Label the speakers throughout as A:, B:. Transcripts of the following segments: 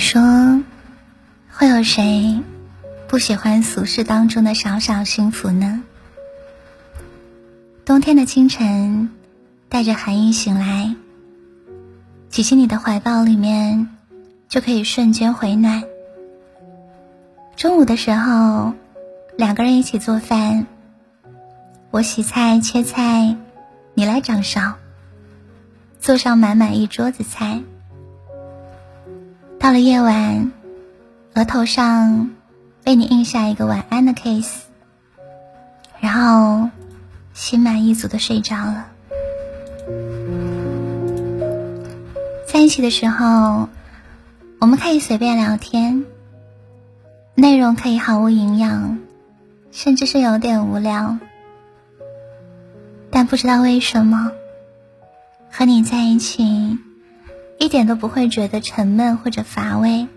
A: 说，会有谁不喜欢俗世当中的小小幸福呢？冬天的清晨，带着寒意醒来，挤进你的怀抱里面，就可以瞬间回暖。中午的时候，两个人一起做饭，我洗菜切菜，你来掌勺，做上满满一桌子菜。到了夜晚，额头上为你印下一个晚安的 kiss，然后心满意足的睡着了。在一起的时候，我们可以随便聊天，内容可以毫无营养，甚至是有点无聊，但不知道为什么，和你在一起。一点都不会觉得沉闷或者乏味，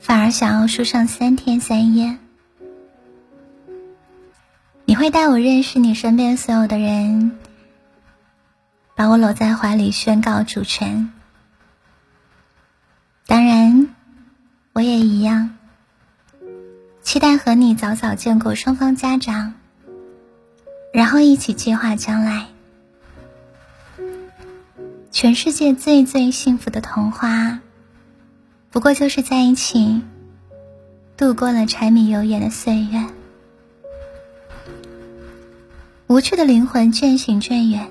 A: 反而想要说上三天三夜。你会带我认识你身边所有的人，把我搂在怀里宣告主权。当然，我也一样，期待和你早早见过双方家长，然后一起计划将来。全世界最最幸福的童话，不过就是在一起度过了柴米油盐的岁月。无趣的灵魂渐行渐远，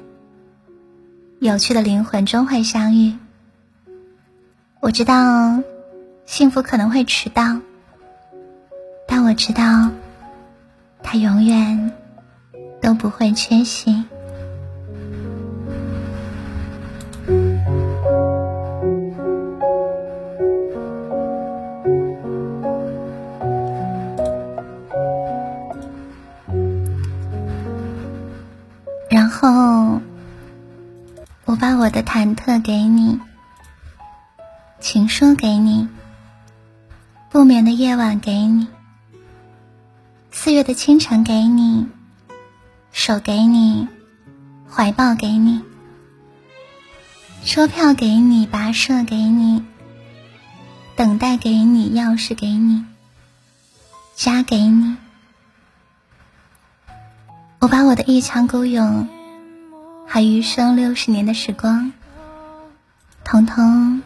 A: 有趣的灵魂终会相遇。我知道幸福可能会迟到，但我知道它永远都不会缺席。然后，我把我的忐忑给你，情书给你，不眠的夜晚给你，四月的清晨给你，手给你，怀抱给你，车票给你，跋涉给你，等待给你，钥匙给你，家给你。我把我的一腔孤勇，还余生六十年的时光，统统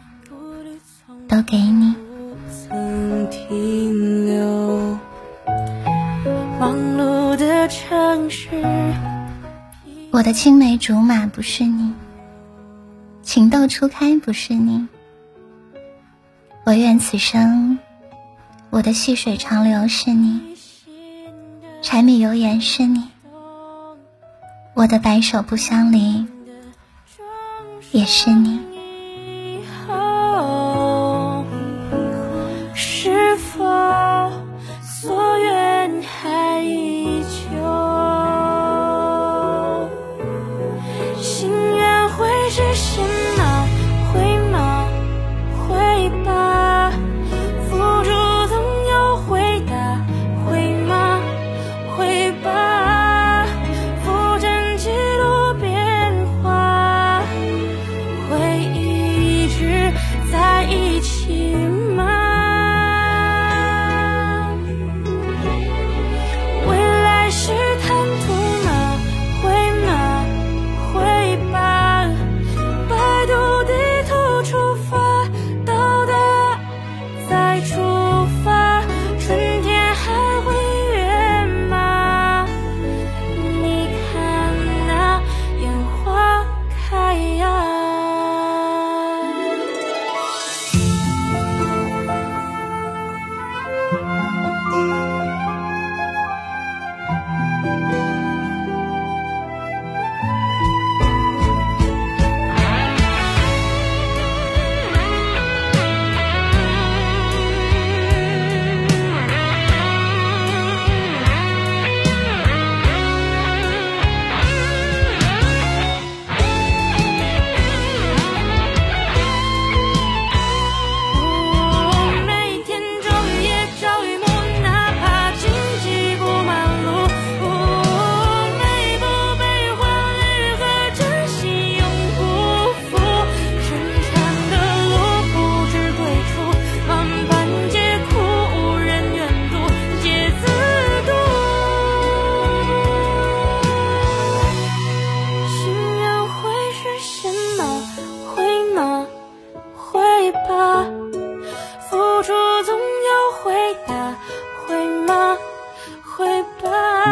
A: 都给你。忙碌的城市我的青梅竹马不是你，情窦初开不是你。我愿此生，我的细水长流是你，柴米油盐是你。我的白首不相离，也是你。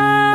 A: love.